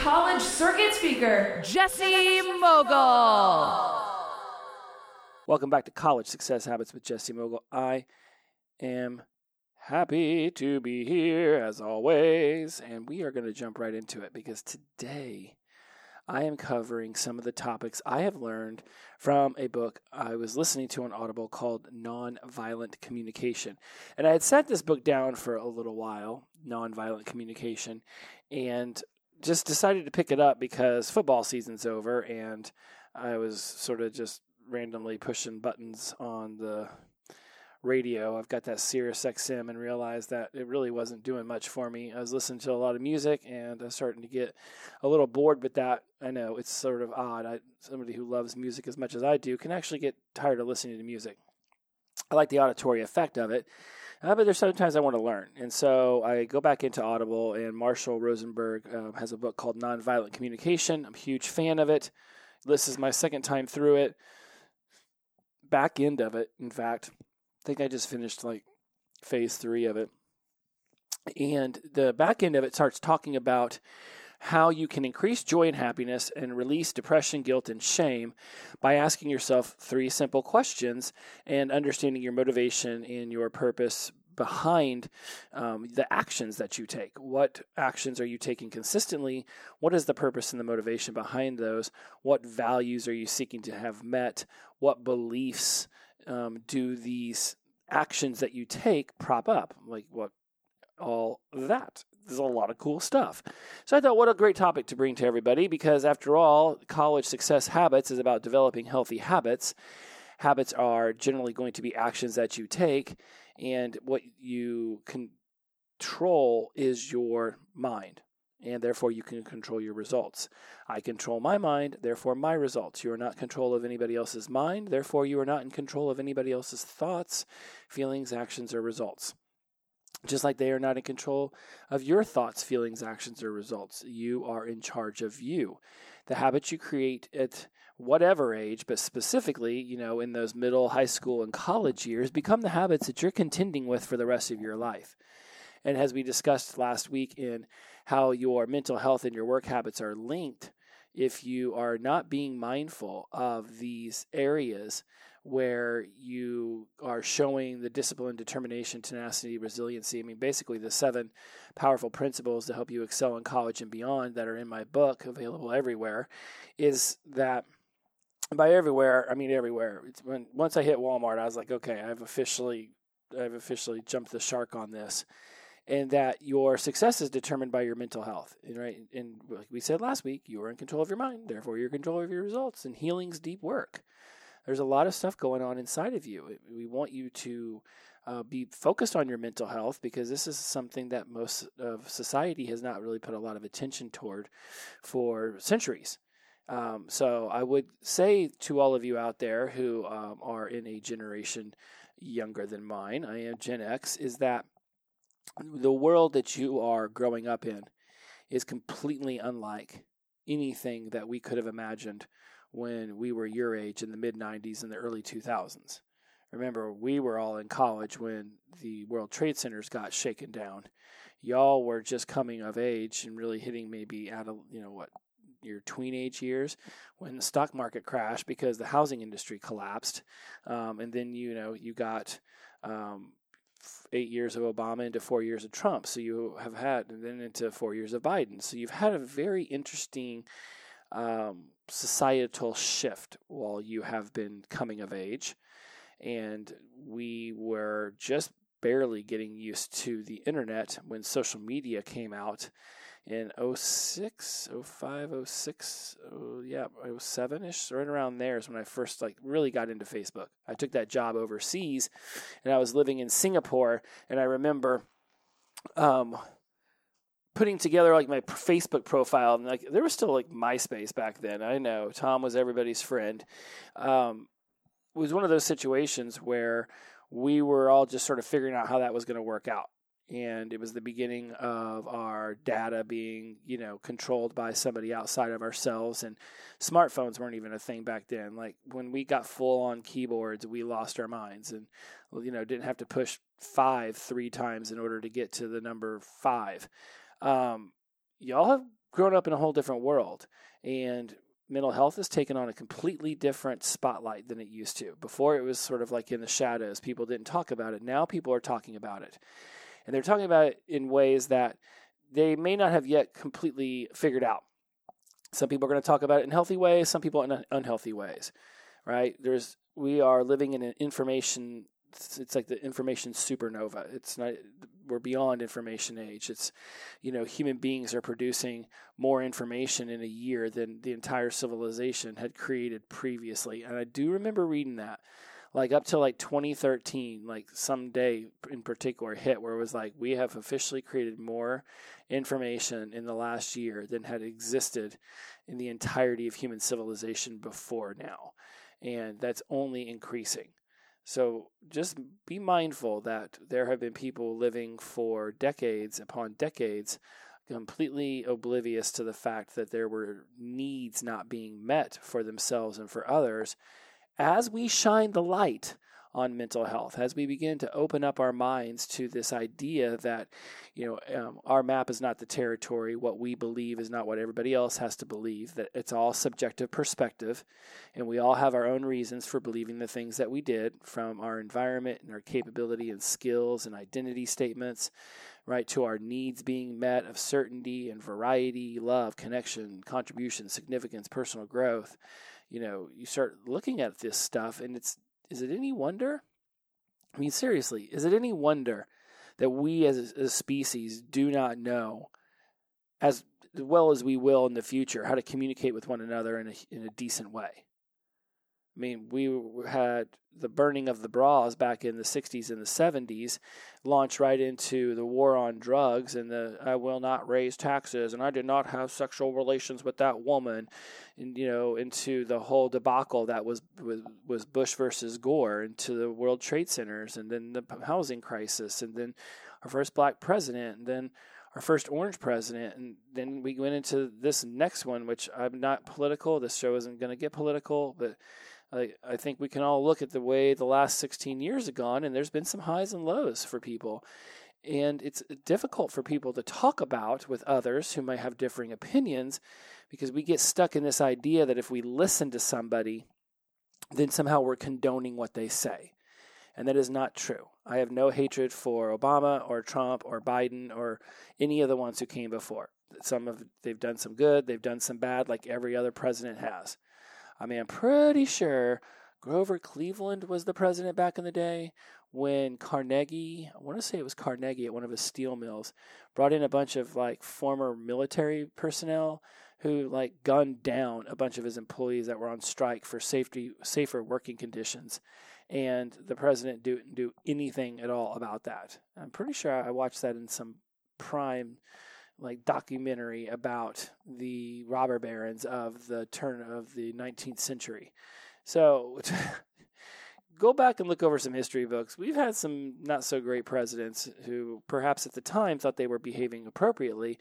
college circuit speaker, Jesse Mogul. Welcome back to College Success Habits with Jesse Mogul. I am happy to be here as always, and we are going to jump right into it because today I am covering some of the topics I have learned from a book I was listening to on Audible called Nonviolent Communication. And I had set this book down for a little while, Nonviolent Communication, and just decided to pick it up because football season's over and I was sort of just randomly pushing buttons on the radio. I've got that Sirius XM and realized that it really wasn't doing much for me. I was listening to a lot of music and I was starting to get a little bored with that. I know it's sort of odd. I, somebody who loves music as much as I do can actually get tired of listening to music. I like the auditory effect of it, uh, but there's sometimes I want to learn. And so I go back into Audible, and Marshall Rosenberg uh, has a book called Nonviolent Communication. I'm a huge fan of it. This is my second time through it. Back end of it, in fact. I think I just finished like phase three of it. And the back end of it starts talking about how you can increase joy and happiness and release depression, guilt, and shame by asking yourself three simple questions and understanding your motivation and your purpose behind um, the actions that you take. What actions are you taking consistently? What is the purpose and the motivation behind those? What values are you seeking to have met? What beliefs um, do these actions that you take prop up? Like what all that. There's a lot of cool stuff. So I thought, what a great topic to bring to everybody because, after all, college success habits is about developing healthy habits. Habits are generally going to be actions that you take, and what you control is your mind, and therefore you can control your results. I control my mind, therefore my results. You are not control of anybody else's mind, therefore you are not in control of anybody else's thoughts, feelings, actions, or results just like they are not in control of your thoughts, feelings, actions, or results. You are in charge of you. The habits you create at whatever age, but specifically, you know, in those middle, high school, and college years, become the habits that you're contending with for the rest of your life. And as we discussed last week in how your mental health and your work habits are linked, if you are not being mindful of these areas, where you are showing the discipline, determination, tenacity, resiliency. I mean, basically, the seven powerful principles to help you excel in college and beyond that are in my book, available everywhere, is that by everywhere, I mean everywhere. It's when once I hit Walmart, I was like, okay, I've officially, I've officially jumped the shark on this. And that your success is determined by your mental health, and right? And like we said last week, you are in control of your mind, therefore you're in control of your results. And healing's deep work there's a lot of stuff going on inside of you. We want you to uh, be focused on your mental health because this is something that most of society has not really put a lot of attention toward for centuries. Um, so I would say to all of you out there who um, are in a generation younger than mine, I am Gen X, is that the world that you are growing up in is completely unlike anything that we could have imagined when we were your age in the mid 90s and the early 2000s. Remember, we were all in college when the World Trade Centers got shaken down. Y'all were just coming of age and really hitting maybe out of, you know, what, your tweenage years when the stock market crashed because the housing industry collapsed. Um, and then, you know, you got um, eight years of Obama into four years of Trump. So you have had, and then into four years of Biden. So you've had a very interesting um, societal shift while you have been coming of age. And we were just barely getting used to the internet when social media came out in 06, 05, 06, oh, yeah, 07 ish, right around there is when I first like really got into Facebook. I took that job overseas and I was living in Singapore. And I remember um, putting together like my Facebook profile, and like there was still like MySpace back then. I know Tom was everybody's friend. Um, it was one of those situations where we were all just sort of figuring out how that was going to work out and it was the beginning of our data being you know controlled by somebody outside of ourselves and smartphones weren't even a thing back then like when we got full on keyboards we lost our minds and you know didn't have to push five three times in order to get to the number five um, y'all have grown up in a whole different world and mental health has taken on a completely different spotlight than it used to before it was sort of like in the shadows people didn't talk about it now people are talking about it and they're talking about it in ways that they may not have yet completely figured out. Some people are going to talk about it in healthy ways, some people in unhealthy ways, right? There's we are living in an information it's like the information supernova. It's not we're beyond information age. It's you know human beings are producing more information in a year than the entire civilization had created previously. And I do remember reading that like up to like 2013, like some day in particular hit where it was like we have officially created more information in the last year than had existed in the entirety of human civilization before now. And that's only increasing. So just be mindful that there have been people living for decades upon decades completely oblivious to the fact that there were needs not being met for themselves and for others. As we shine the light on mental health, as we begin to open up our minds to this idea that, you know, um, our map is not the territory, what we believe is not what everybody else has to believe, that it's all subjective perspective, and we all have our own reasons for believing the things that we did from our environment and our capability and skills and identity statements, right, to our needs being met of certainty and variety, love, connection, contribution, significance, personal growth. You know, you start looking at this stuff and it's is it any wonder? I mean, seriously, is it any wonder that we as a, species do not know as well as we will in the future how to communicate with one another in a, in a decent way? I mean, we had the burning of the bras back in the 60s and the 70s launch right into the war on drugs and the I will not raise taxes and I did not have sexual relations with that woman and you know into the whole debacle that was was, Bush versus Gore into the World Trade Centers and then the housing crisis and then our first black president and then our first orange president and then we went into this next one which I'm not political this show isn't going to get political but I, think we can all look at the way the last 16 years have gone, and there's been some highs and lows for people. And it's difficult for people to talk about with others who might have differing opinions because we get stuck in this idea that if we listen to somebody, then somehow we're condoning what they say. And that is not true. I have no hatred for Obama or Trump or Biden or any of the ones who came before. Some of they've done some good, they've done some bad, like every other president has. I mean, I'm pretty sure Grover Cleveland was the president back in the day when Carnegie, I want to say it was Carnegie at one of his steel mills, brought in a bunch of like former military personnel who like gunned down a bunch of his employees that were on strike for safety safer working conditions and the president didn't do anything at all about that. I'm pretty sure I watched that in some prime like documentary about the robber barons of the turn of the 19th century. So go back and look over some history books. We've had some not so great presidents who perhaps at the time thought they were behaving appropriately,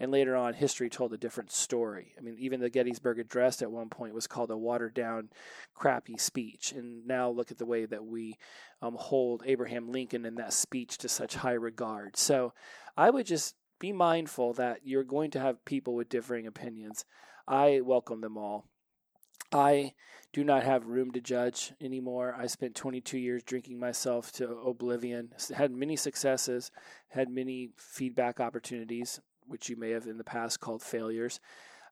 and later on history told a different story. I mean, even the Gettysburg Address at one point was called a watered down, crappy speech. And now look at the way that we um, hold Abraham Lincoln and that speech to such high regard. So I would just be mindful that you're going to have people with differing opinions. I welcome them all. I do not have room to judge anymore. I spent 22 years drinking myself to oblivion, had many successes, had many feedback opportunities, which you may have in the past called failures.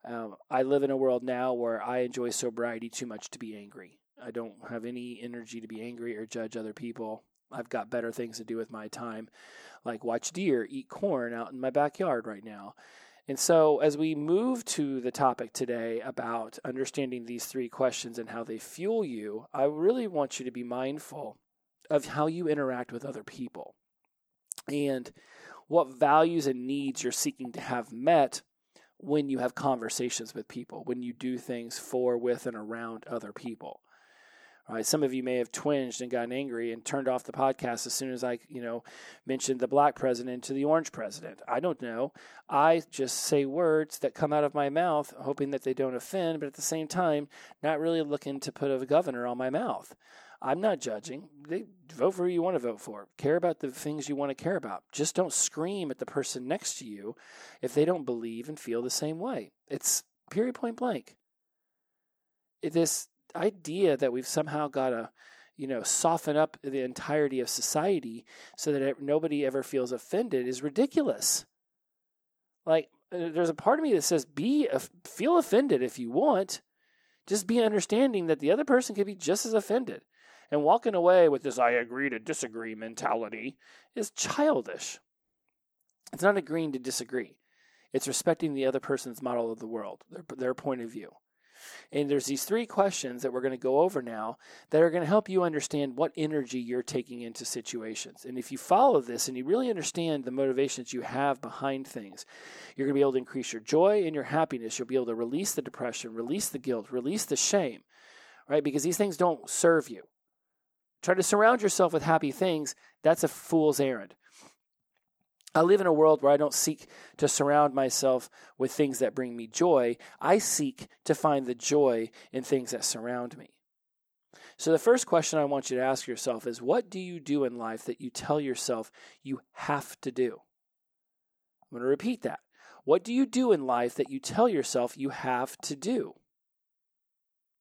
Um, I live in a world now where I enjoy sobriety too much to be angry. I don't have any energy to be angry or judge other people. I've got better things to do with my time, like watch deer eat corn out in my backyard right now. And so, as we move to the topic today about understanding these three questions and how they fuel you, I really want you to be mindful of how you interact with other people. And what values and needs you're seeking to have met when you have conversations with people, when you do things for, with, and around other people. Some of you may have twinged and gotten angry and turned off the podcast as soon as I, you know, mentioned the black president to the orange president. I don't know. I just say words that come out of my mouth, hoping that they don't offend, but at the same time, not really looking to put a governor on my mouth. I'm not judging. They vote for who you want to vote for. Care about the things you want to care about. Just don't scream at the person next to you if they don't believe and feel the same way. It's period point blank. This idea that we've somehow got to, you know, soften up the entirety of society so that nobody ever feels offended is ridiculous. Like, uh, there's a part of me that says, be feel offended if you want. Just be understanding that the other person could be just as offended. And walking away with this I agree to disagree mentality is childish. It's not agreeing to disagree. It's respecting the other person's model of the world, their, their point of view. And there's these three questions that we're going to go over now that are going to help you understand what energy you're taking into situations. And if you follow this and you really understand the motivations you have behind things, you're going to be able to increase your joy and your happiness. You'll be able to release the depression, release the guilt, release the shame, right? Because these things don't serve you. Try to surround yourself with happy things. That's a fool's errand. I live in a world where I don't seek to surround myself with things that bring me joy. I seek to find the joy in things that surround me. So, the first question I want you to ask yourself is what do you do in life that you tell yourself you have to do? I'm going to repeat that. What do you do in life that you tell yourself you have to do?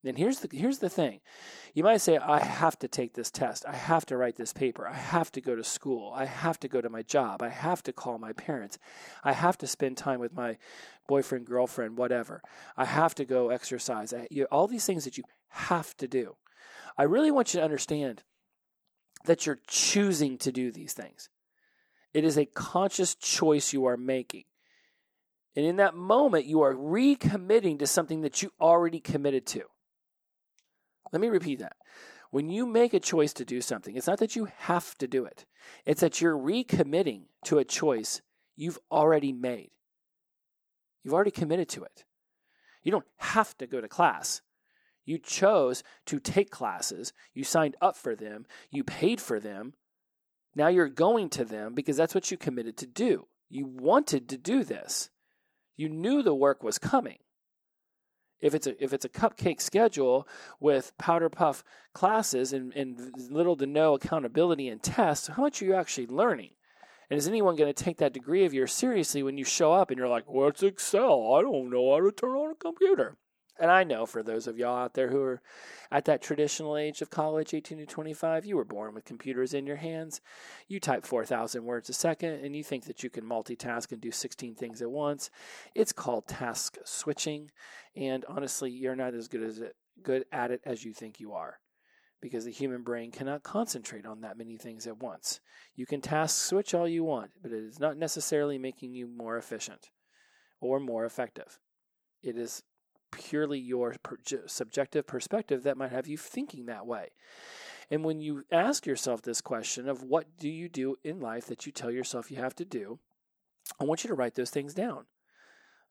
And here's the here's the thing. You might say, I have to take this test. I have to write this paper. I have to go to school. I have to go to my job. I have to call my parents. I have to spend time with my boyfriend, girlfriend, whatever. I have to go exercise. I, you, all these things that you have to do. I really want you to understand that you're choosing to do these things. It is a conscious choice you are making. And in that moment, you are recommitting to something that you already committed to. Let me repeat that. When you make a choice to do something, it's not that you have to do it, it's that you're recommitting to a choice you've already made. You've already committed to it. You don't have to go to class. You chose to take classes, you signed up for them, you paid for them. Now you're going to them because that's what you committed to do. You wanted to do this. You knew the work was coming if it's a if it's a cupcake schedule with powder puff classes and, and little to no accountability and tests, how much are you actually learning? And is anyone going to take that degree of yours seriously when you show up and you're like, "What's Excel? I don't know how to turn on a computer." And I know for those of y'all out there who are at that traditional age of college, 18 to 25, you were born with computers in your hands. You type 4,000 words a second and you think that you can multitask and do 16 things at once. It's called task switching. And honestly, you're not as good as it, good at it as you think you are because the human brain cannot concentrate on that many things at once. You can task switch all you want, but it is not necessarily making you more efficient or more effective. It is purely your per- subjective perspective that might have you thinking that way. And when you ask yourself this question of what do you do in life that you tell yourself you have to do, I want you to write those things down.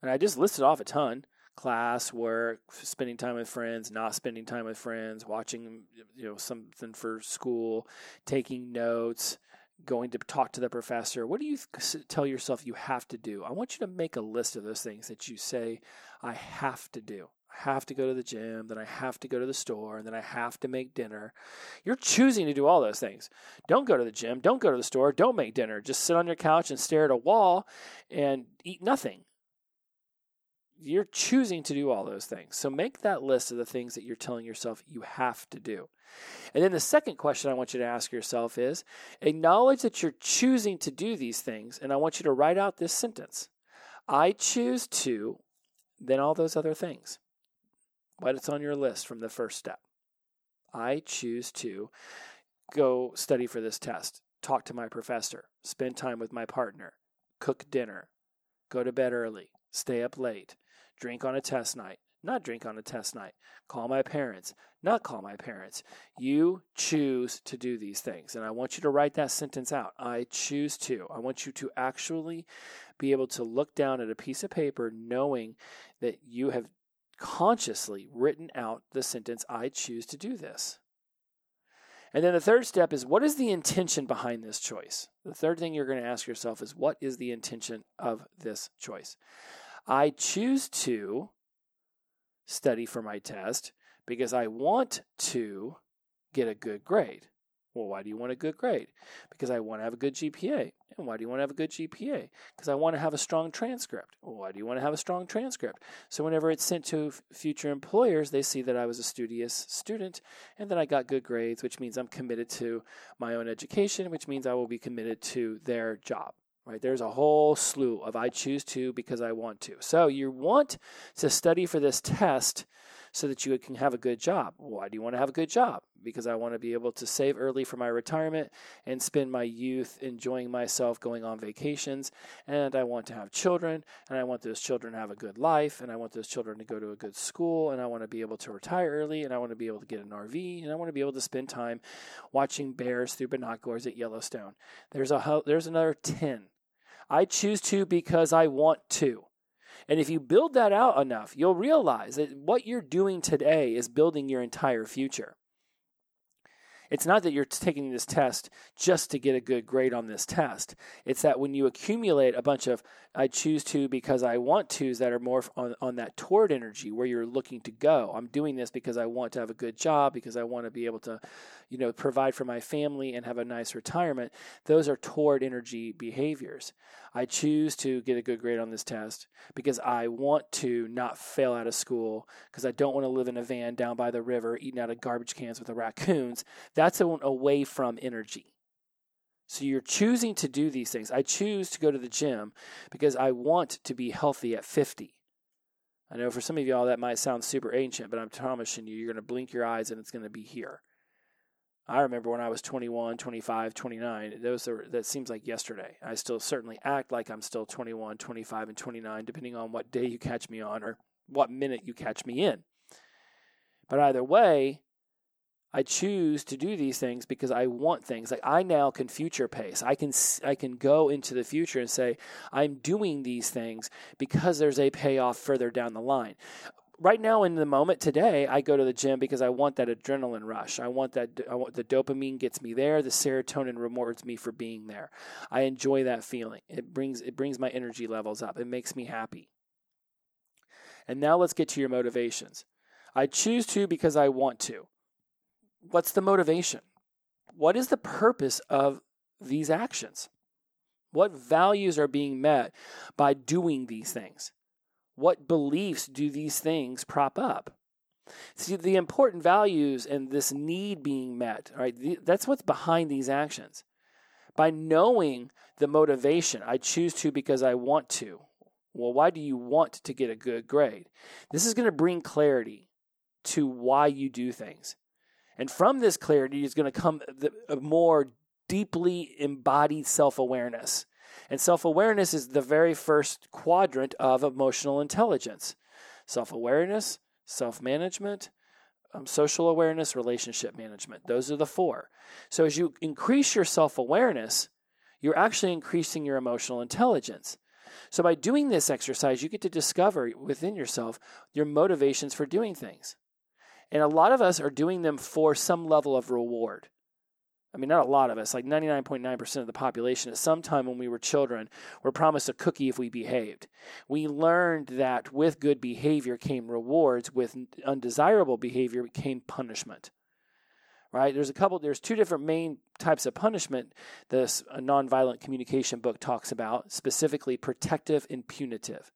And I just listed off a ton class, work, spending time with friends, not spending time with friends, watching you know something for school, taking notes, going to talk to the professor. What do you tell yourself you have to do? I want you to make a list of those things that you say I have to do. I have to go to the gym, then I have to go to the store, and then I have to make dinner. You're choosing to do all those things. Don't go to the gym, don't go to the store, don't make dinner. Just sit on your couch and stare at a wall and eat nothing. You're choosing to do all those things. So make that list of the things that you're telling yourself you have to do. And then the second question I want you to ask yourself is acknowledge that you're choosing to do these things, and I want you to write out this sentence I choose to, then all those other things. But it's on your list from the first step. I choose to go study for this test, talk to my professor, spend time with my partner, cook dinner, go to bed early, stay up late, drink on a test night, not drink on a test night, call my parents, not call my parents. You choose to do these things. And I want you to write that sentence out. I choose to. I want you to actually be able to look down at a piece of paper knowing that you have consciously written out the sentence, I choose to do this. And then the third step is what is the intention behind this choice? The third thing you're going to ask yourself is what is the intention of this choice? I choose to study for my test because I want to get a good grade. Well, why do you want a good grade? Because I want to have a good GPA. And why do you want to have a good GPA? Because I want to have a strong transcript. Well, why do you want to have a strong transcript? So whenever it's sent to f- future employers, they see that I was a studious student and that I got good grades, which means I'm committed to my own education, which means I will be committed to their job. Right? There's a whole slew of I choose to because I want to. So you want to study for this test so that you can have a good job. Why do you want to have a good job? Because I want to be able to save early for my retirement and spend my youth enjoying myself going on vacations. And I want to have children, and I want those children to have a good life, and I want those children to go to a good school, and I want to be able to retire early, and I want to be able to get an RV, and I want to be able to spend time watching bears through binoculars at Yellowstone. There's a there's another 10. I choose to because I want to. And if you build that out enough, you'll realize that what you're doing today is building your entire future. It's not that you're taking this test just to get a good grade on this test. It's that when you accumulate a bunch of I choose to because I want tos that are more on, on that toward energy where you're looking to go. I'm doing this because I want to have a good job, because I want to be able to, you know, provide for my family and have a nice retirement. Those are toward energy behaviors. I choose to get a good grade on this test because I want to not fail out of school, because I don't want to live in a van down by the river eating out of garbage cans with the raccoons. That's an away from energy. So you're choosing to do these things. I choose to go to the gym because I want to be healthy at 50. I know for some of y'all that might sound super ancient, but I'm promising you, you're going to blink your eyes and it's going to be here. I remember when I was 21, 25, 29. Those are, that seems like yesterday. I still certainly act like I'm still 21, 25, and 29, depending on what day you catch me on or what minute you catch me in. But either way, I choose to do these things because I want things. Like I now can future pace. I can I can go into the future and say I'm doing these things because there's a payoff further down the line right now in the moment today, I go to the gym because I want that adrenaline rush. I want that. I want the dopamine gets me there. The serotonin rewards me for being there. I enjoy that feeling. It brings it brings my energy levels up. It makes me happy. And now let's get to your motivations. I choose to because I want to. What's the motivation? What is the purpose of these actions? What values are being met by doing these things? What beliefs do these things prop up? See, the important values and this need being met, right? That's what's behind these actions. By knowing the motivation, I choose to because I want to. Well, why do you want to get a good grade? This is going to bring clarity to why you do things. And from this clarity is going to come a more deeply embodied self awareness. And self awareness is the very first quadrant of emotional intelligence self awareness, self management, um, social awareness, relationship management. Those are the four. So as you increase your self awareness, you're actually increasing your emotional intelligence. So by doing this exercise, you get to discover within yourself your motivations for doing things. And a lot of us are doing them for some level of reward. I mean, not a lot of us, like 99.9% of the population at some time when we were children were promised a cookie if we behaved. We learned that with good behavior came rewards, with undesirable behavior came punishment. Right? There's a couple, there's two different main types of punishment this uh, nonviolent communication book talks about, specifically protective and punitive.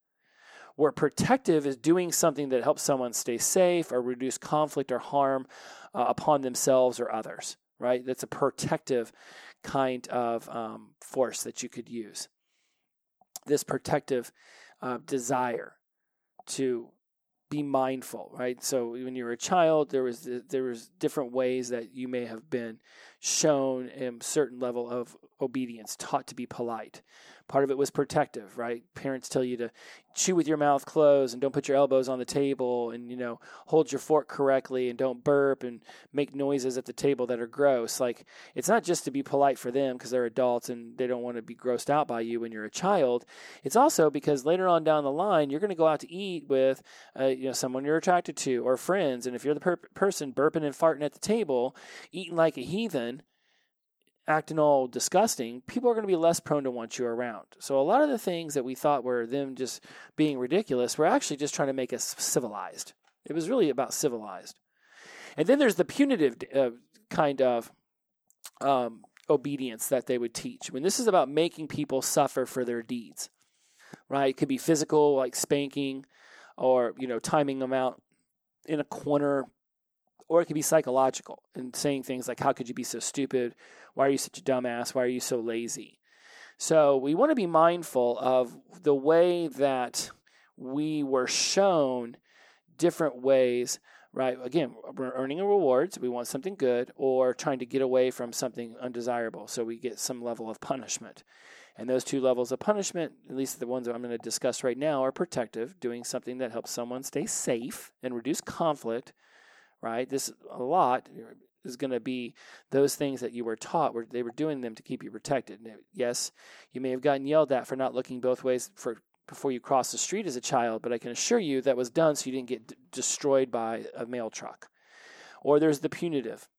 Where protective is doing something that helps someone stay safe or reduce conflict or harm uh, upon themselves or others right? That's a protective kind of um, force that you could use. This protective uh, desire to be mindful, right? So when you were a child, there was there was different ways that you may have been shown a certain level of obedience, taught to be polite. Part of it was protective, right? Parents tell you to chew with your mouth closed and don't put your elbows on the table and, you know, hold your fork correctly and don't burp and make noises at the table that are gross. Like, it's not just to be polite for them because they're adults and they don't want to be grossed out by you when you're a child. It's also because later on down the line, you're going to go out to eat with, uh, you know, someone you're attracted to or friends. And if you're the per- person burping and farting at the table, eating like a heathen, acting all disgusting, people are going to be less prone to want you around. So a lot of the things that we thought were them just being ridiculous were actually just trying to make us civilized. It was really about civilized. And then there's the punitive uh, kind of um, obedience that they would teach. When this is about making people suffer for their deeds, right? It could be physical, like spanking, or you know, timing them out in a corner or it could be psychological and saying things like, How could you be so stupid? Why are you such a dumbass? Why are you so lazy? So we want to be mindful of the way that we were shown different ways, right? Again, we're earning rewards. We want something good or trying to get away from something undesirable. So we get some level of punishment. And those two levels of punishment, at least the ones that I'm going to discuss right now, are protective, doing something that helps someone stay safe and reduce conflict right? This a lot is going to be those things that you were taught where they were doing them to keep you protected. Yes, you may have gotten yelled at for not looking both ways for before you crossed the street as a child, but I can assure you that was done so you didn't get d- destroyed by a mail truck. Or there's the punitive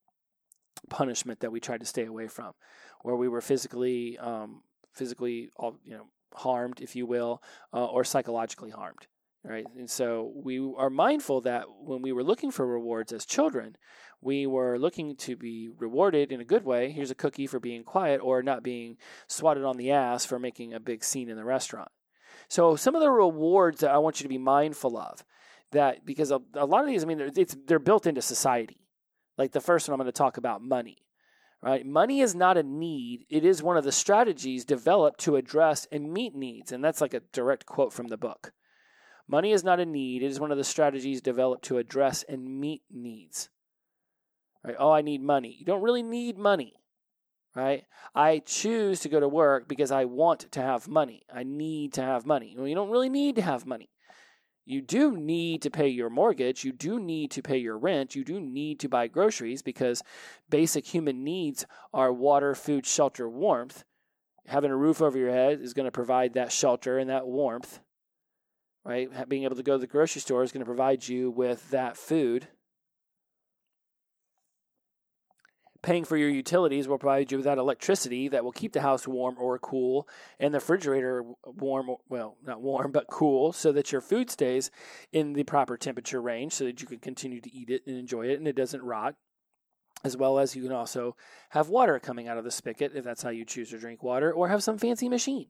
punishment that we tried to stay away from, where we were physically um, physically you know harmed, if you will, uh, or psychologically harmed right? And so we are mindful that when we were looking for rewards as children, we were looking to be rewarded in a good way. Here's a cookie for being quiet or not being swatted on the ass for making a big scene in the restaurant. So some of the rewards that I want you to be mindful of that because a, a lot of these, I mean, they're, they're built into society. Like the first one, I'm going to talk about money. Right? Money is not a need. It is one of the strategies developed to address and meet needs. And that's like a direct quote from the book. Money is not a need, it is one of the strategies developed to address and meet needs. Right? Oh, I need money. You don't really need money. Right? I choose to go to work because I want to have money. I need to have money. Well, you don't really need to have money. You do need to pay your mortgage. You do need to pay your rent. You do need to buy groceries because basic human needs are water, food, shelter, warmth. Having a roof over your head is going to provide that shelter and that warmth right? Being able to go to the grocery store is going to provide you with that food. Paying for your utilities will provide you with that electricity that will keep the house warm or cool and the refrigerator warm, well, not warm, but cool, so that your food stays in the proper temperature range so that you can continue to eat it and enjoy it and it doesn't rot. As well as you can also have water coming out of the spigot if that's how you choose to drink water, or have some fancy machine.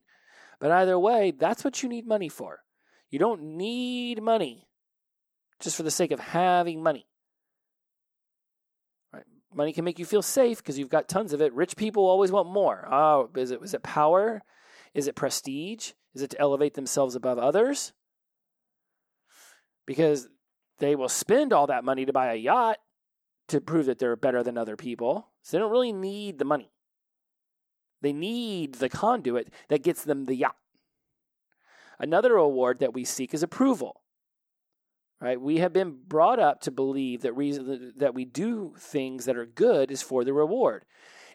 But either way, that's what you need money for. You don't need money just for the sake of having money. Right? Money can make you feel safe because you've got tons of it. Rich people always want more. Oh, is it is it power? Is it prestige? Is it to elevate themselves above others? Because they will spend all that money to buy a yacht to prove that they're better than other people. So they don't really need the money. They need the conduit that gets them the yacht. Another award that we seek is approval. Right? We have been brought up to believe that reason that we do things that are good is for the reward.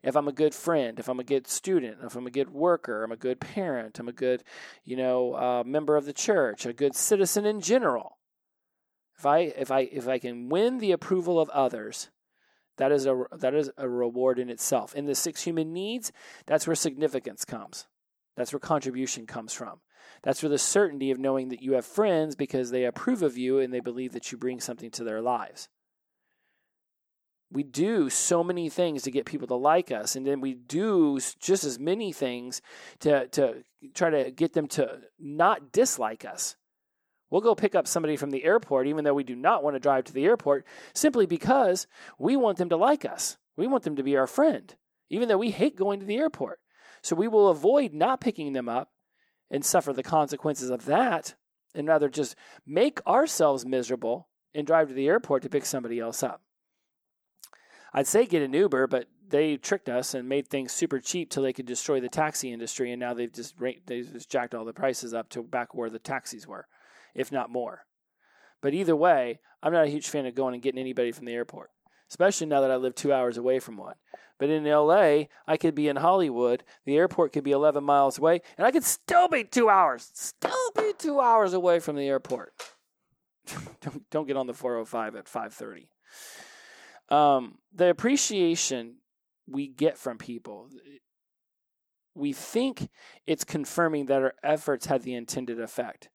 If I'm a good friend, if I'm a good student, if I'm a good worker, I'm a good parent, I'm a good, you know, uh, member of the church, a good citizen in general. If I if I if I can win the approval of others, that is a that is a reward in itself. In the six human needs, that's where significance comes. That's where contribution comes from. That's where the certainty of knowing that you have friends because they approve of you and they believe that you bring something to their lives. We do so many things to get people to like us, and then we do just as many things to, to try to get them to not dislike us. We'll go pick up somebody from the airport, even though we do not want to drive to the airport, simply because we want them to like us. We want them to be our friend, even though we hate going to the airport. So we will avoid not picking them up and suffer the consequences of that and rather just make ourselves miserable and drive to the airport to pick somebody else up. I'd say get an Uber, but they tricked us and made things super cheap till they could destroy the taxi industry, and now they've just they just jacked all the prices up to back where the taxis were, if not more. But either way, I'm not a huge fan of going and getting anybody from the airport, especially now that I live two hours away from one. But in LA, I could be in Hollywood, the airport could be 11 miles away, and I could still be two hours, still be two hours away from the airport. don't, don't get on the 405 at 5:30. Um, the appreciation we get from people, we think it's confirming that our efforts had the intended effect.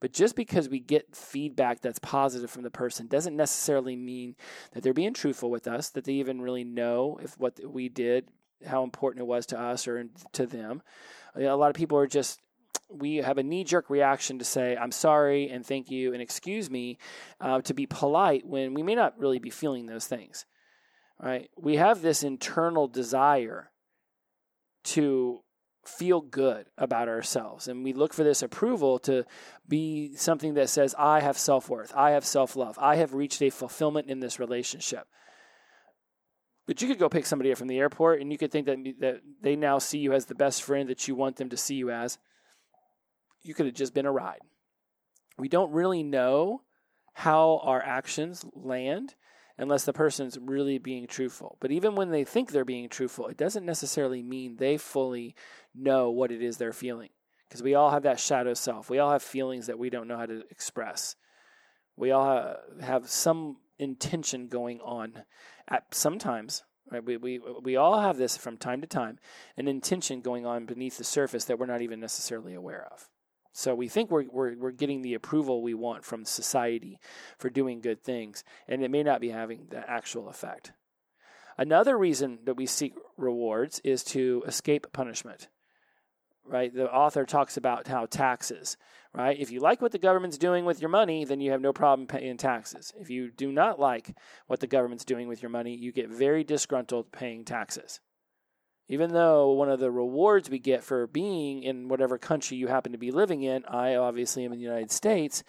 But just because we get feedback that's positive from the person doesn't necessarily mean that they're being truthful with us, that they even really know if what we did, how important it was to us or to them. A lot of people are just we have a knee jerk reaction to say, I'm sorry and thank you and excuse me, uh, to be polite when we may not really be feeling those things. Right? We have this internal desire to feel good about ourselves. And we look for this approval to be something that says, I have self worth, I have self love, I have reached a fulfillment in this relationship. But you could go pick somebody up from the airport and you could think that, that they now see you as the best friend that you want them to see you as you could have just been a ride. We don't really know how our actions land unless the person's really being truthful. But even when they think they're being truthful, it doesn't necessarily mean they fully know what it is they're feeling. Because we all have that shadow self. We all have feelings that we don't know how to express. We all have some intention going on at sometimes right we, we we all have this from time to time an intention going on beneath the surface that we're not even necessarily aware of so we think we're, we're, we're getting the approval we want from society for doing good things, and it may not be having the actual effect. Another reason that we seek rewards is to escape punishment. Right? The author talks about how taxes, right? If you like what the government's doing with your money, then you have no problem paying taxes. If you do not like what the government's doing with your money, you get very disgruntled paying taxes. Even though one of the rewards we get for being in whatever country you happen to be living in, I obviously am in the United States,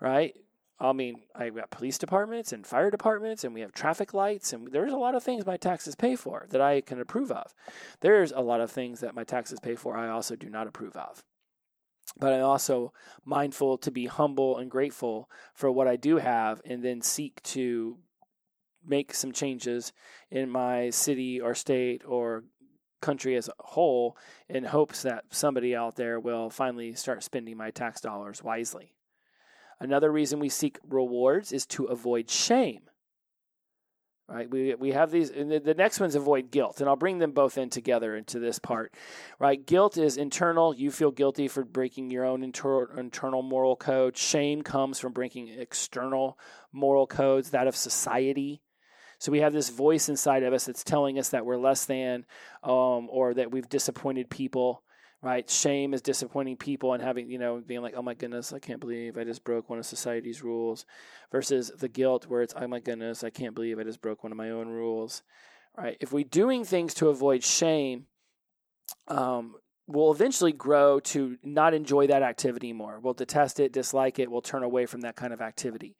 right? I mean, I've got police departments and fire departments, and we have traffic lights, and there's a lot of things my taxes pay for that I can approve of. There's a lot of things that my taxes pay for I also do not approve of. But I'm also mindful to be humble and grateful for what I do have, and then seek to make some changes in my city or state or country as a whole in hopes that somebody out there will finally start spending my tax dollars wisely. Another reason we seek rewards is to avoid shame. Right? We, we have these, the, the next one's avoid guilt, and I'll bring them both in together into this part. Right? Guilt is internal. You feel guilty for breaking your own inter, internal moral code. Shame comes from breaking external moral codes, that of society. So we have this voice inside of us that's telling us that we're less than um, or that we've disappointed people, right? Shame is disappointing people and having, you know, being like, oh my goodness, I can't believe I just broke one of society's rules versus the guilt where it's, oh my goodness, I can't believe I just broke one of my own rules, right? If we're doing things to avoid shame, um, we'll eventually grow to not enjoy that activity more. We'll detest it, dislike it, we'll turn away from that kind of activity.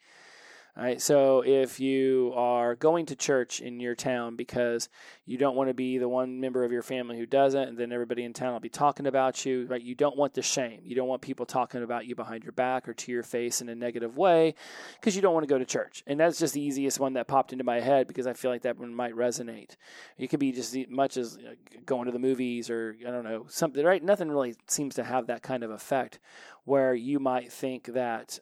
Right, so if you are going to church in your town because you don't want to be the one member of your family who doesn't, and then everybody in town will be talking about you, right? You don't want the shame. You don't want people talking about you behind your back or to your face in a negative way because you don't want to go to church. And that's just the easiest one that popped into my head because I feel like that one might resonate. It could be just as much as uh, going to the movies or I don't know something. Right? Nothing really seems to have that kind of effect where you might think that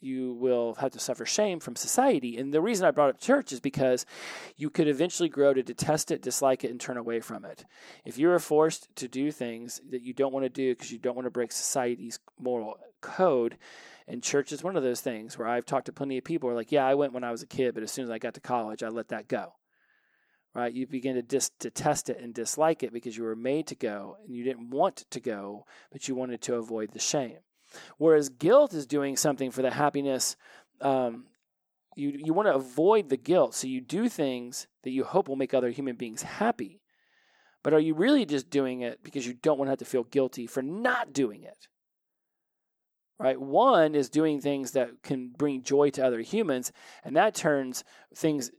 you will have to suffer shame from society. And the reason I brought up church is because you could eventually grow to detest it, dislike it, and turn away from it. If you are forced to do things that you don't want to do because you don't want to break society's moral code, and church is one of those things where I've talked to plenty of people who are like, yeah, I went when I was a kid, but as soon as I got to college, I let that go. Right? You begin to dis- detest it and dislike it because you were made to go and you didn't want to go, but you wanted to avoid the shame. Whereas guilt is doing something for the happiness. Um, you you want to avoid the guilt, so you do things that you hope will make other human beings happy. But are you really just doing it because you don't want to have to feel guilty for not doing it? Right? One is doing things that can bring joy to other humans, and that turns things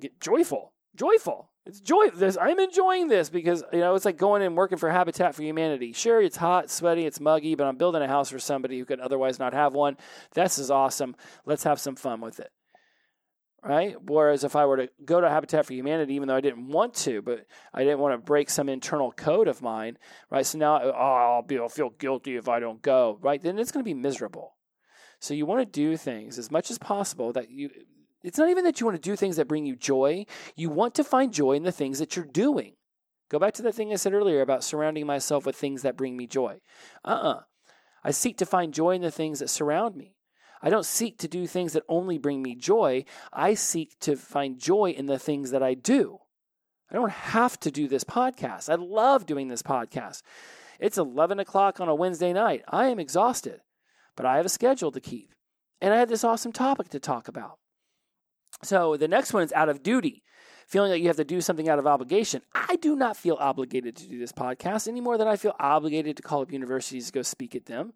get joyful, joyful. It's joy. This I'm enjoying this because you know it's like going and working for Habitat for Humanity. Sure, it's hot, sweaty, it's muggy, but I'm building a house for somebody who could otherwise not have one. This is awesome. Let's have some fun with it. Right? Whereas if I were to go to Habitat for Humanity, even though I didn't want to, but I didn't want to break some internal code of mine, right? So now oh, I'll be I'll feel guilty if I don't go, right? Then it's going to be miserable. So you want to do things as much as possible that you it's not even that you want to do things that bring you joy. You want to find joy in the things that you're doing. Go back to the thing I said earlier about surrounding myself with things that bring me joy. Uh uh-uh. uh I seek to find joy in the things that surround me. I don't seek to do things that only bring me joy. I seek to find joy in the things that I do. I don't have to do this podcast. I love doing this podcast. It's 11 o'clock on a Wednesday night. I am exhausted, but I have a schedule to keep. And I have this awesome topic to talk about. So the next one is out of duty, feeling that you have to do something out of obligation. I do not feel obligated to do this podcast any more than I feel obligated to call up universities to go speak at them.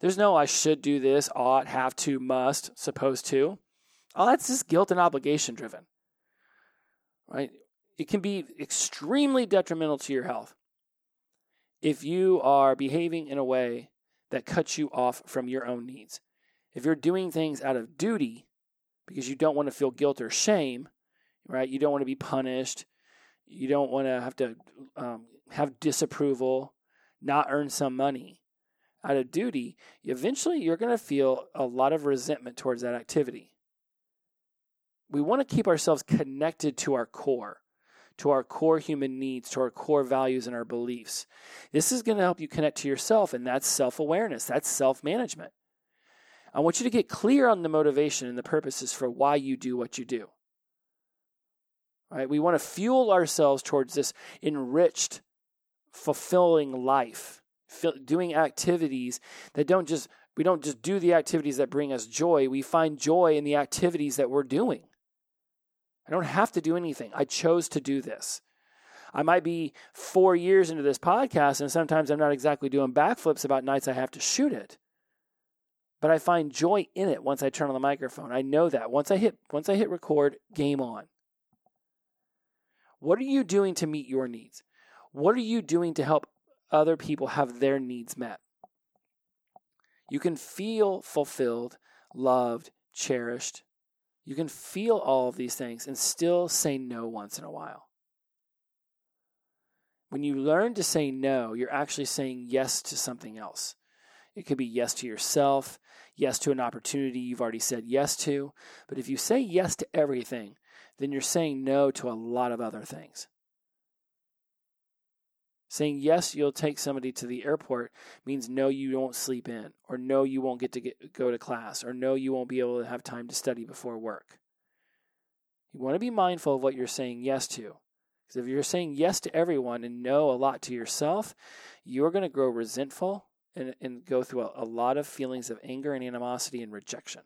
There's no I should do this, ought, have to, must, supposed to. All that's just guilt and obligation driven. Right? It can be extremely detrimental to your health if you are behaving in a way that cuts you off from your own needs. If you're doing things out of duty, because you don't want to feel guilt or shame, right? You don't want to be punished. You don't want to have to um, have disapproval, not earn some money out of duty. Eventually, you're going to feel a lot of resentment towards that activity. We want to keep ourselves connected to our core, to our core human needs, to our core values and our beliefs. This is going to help you connect to yourself, and that's self awareness, that's self management. I want you to get clear on the motivation and the purposes for why you do what you do. Right? We want to fuel ourselves towards this enriched, fulfilling life, doing activities that don't just we don't just do the activities that bring us joy, we find joy in the activities that we're doing. I don't have to do anything. I chose to do this. I might be four years into this podcast, and sometimes I'm not exactly doing backflips about nights I have to shoot it but I find joy in it once I turn on the microphone. I know that once I hit once I hit record, game on. What are you doing to meet your needs? What are you doing to help other people have their needs met? You can feel fulfilled, loved, cherished. You can feel all of these things and still say no once in a while. When you learn to say no, you're actually saying yes to something else. It could be yes to yourself, yes to an opportunity you've already said yes to. But if you say yes to everything, then you're saying no to a lot of other things. Saying yes, you'll take somebody to the airport means no, you won't sleep in, or no, you won't get to get, go to class, or no, you won't be able to have time to study before work. You want to be mindful of what you're saying yes to. Because if you're saying yes to everyone and no a lot to yourself, you're going to grow resentful and, and go through a, a lot of feelings of anger and animosity and rejection.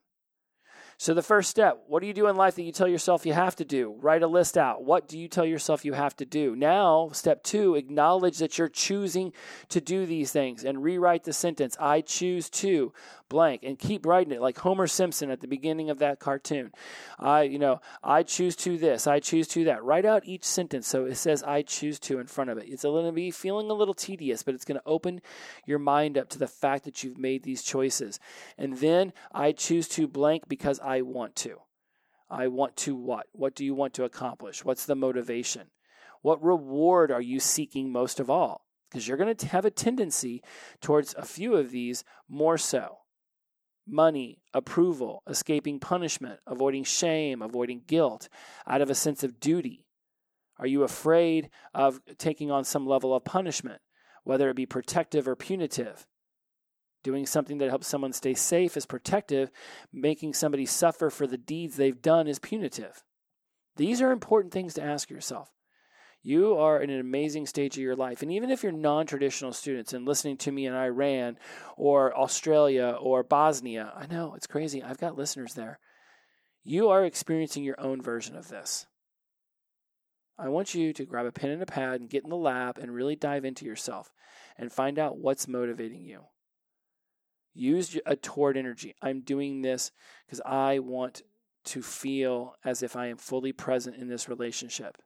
So, the first step what do you do in life that you tell yourself you have to do? Write a list out. What do you tell yourself you have to do? Now, step two, acknowledge that you're choosing to do these things and rewrite the sentence I choose to blank and keep writing it like Homer Simpson at the beginning of that cartoon. I, you know, I choose to this, I choose to that. Write out each sentence so it says I choose to in front of it. It's going to be feeling a little tedious, but it's going to open your mind up to the fact that you've made these choices. And then I choose to blank because I want to. I want to what? What do you want to accomplish? What's the motivation? What reward are you seeking most of all? Because you're going to have a tendency towards a few of these more so money, approval, escaping punishment, avoiding shame, avoiding guilt, out of a sense of duty? Are you afraid of taking on some level of punishment, whether it be protective or punitive? Doing something that helps someone stay safe is protective, making somebody suffer for the deeds they've done is punitive. These are important things to ask yourself. You are in an amazing stage of your life. And even if you're non traditional students and listening to me in Iran or Australia or Bosnia, I know it's crazy. I've got listeners there. You are experiencing your own version of this. I want you to grab a pen and a pad and get in the lab and really dive into yourself and find out what's motivating you. Use a toward energy. I'm doing this because I want to feel as if I am fully present in this relationship.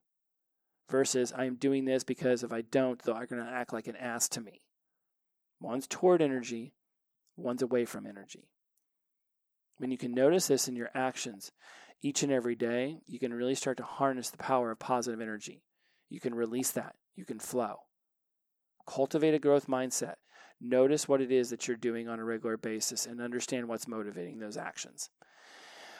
versus I am doing this because if I don't, they're going to act like an ass to me. One's toward energy, one's away from energy. When you can notice this in your actions each and every day, you can really start to harness the power of positive energy. You can release that, you can flow. Cultivate a growth mindset. Notice what it is that you're doing on a regular basis and understand what's motivating those actions.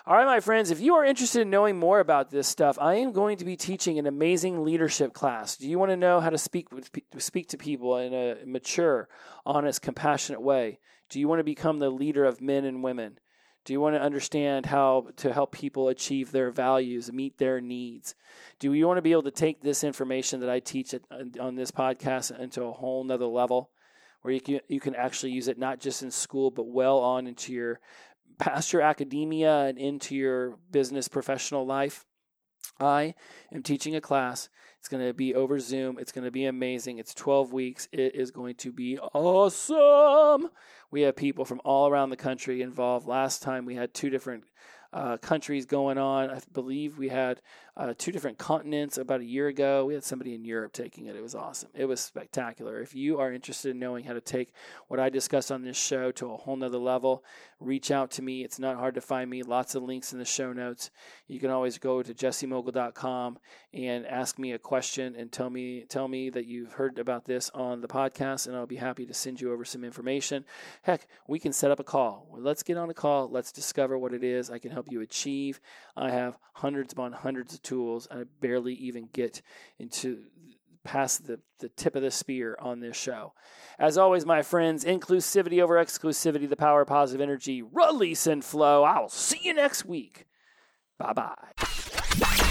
All right, my friends, if you are interested in knowing more about this stuff, I am going to be teaching an amazing leadership class. Do you want to know how to speak with, speak to people in a mature, honest, compassionate way? Do you want to become the leader of men and women? Do you want to understand how to help people achieve their values, meet their needs? Do you want to be able to take this information that I teach on this podcast into a whole nother level? Where you can, you can actually use it not just in school, but well on into your past your academia and into your business professional life. I am teaching a class. It's going to be over Zoom. It's going to be amazing. It's 12 weeks. It is going to be awesome. We have people from all around the country involved. Last time we had two different uh, countries going on. I believe we had uh, two different continents about a year ago. We had somebody in Europe taking it. It was awesome. It was spectacular. If you are interested in knowing how to take what I discussed on this show to a whole nother level, reach out to me. It's not hard to find me. Lots of links in the show notes. You can always go to jessemogul.com and ask me a question and tell me tell me that you've heard about this on the podcast, and I'll be happy to send you over some information. Heck, we can set up a call. Let's get on a call. Let's discover what it is I can help you achieve. I have hundreds upon hundreds of tools. I barely even get into past the, the tip of the spear on this show. As always, my friends, inclusivity over exclusivity, the power of positive energy, release and flow. I'll see you next week. Bye bye.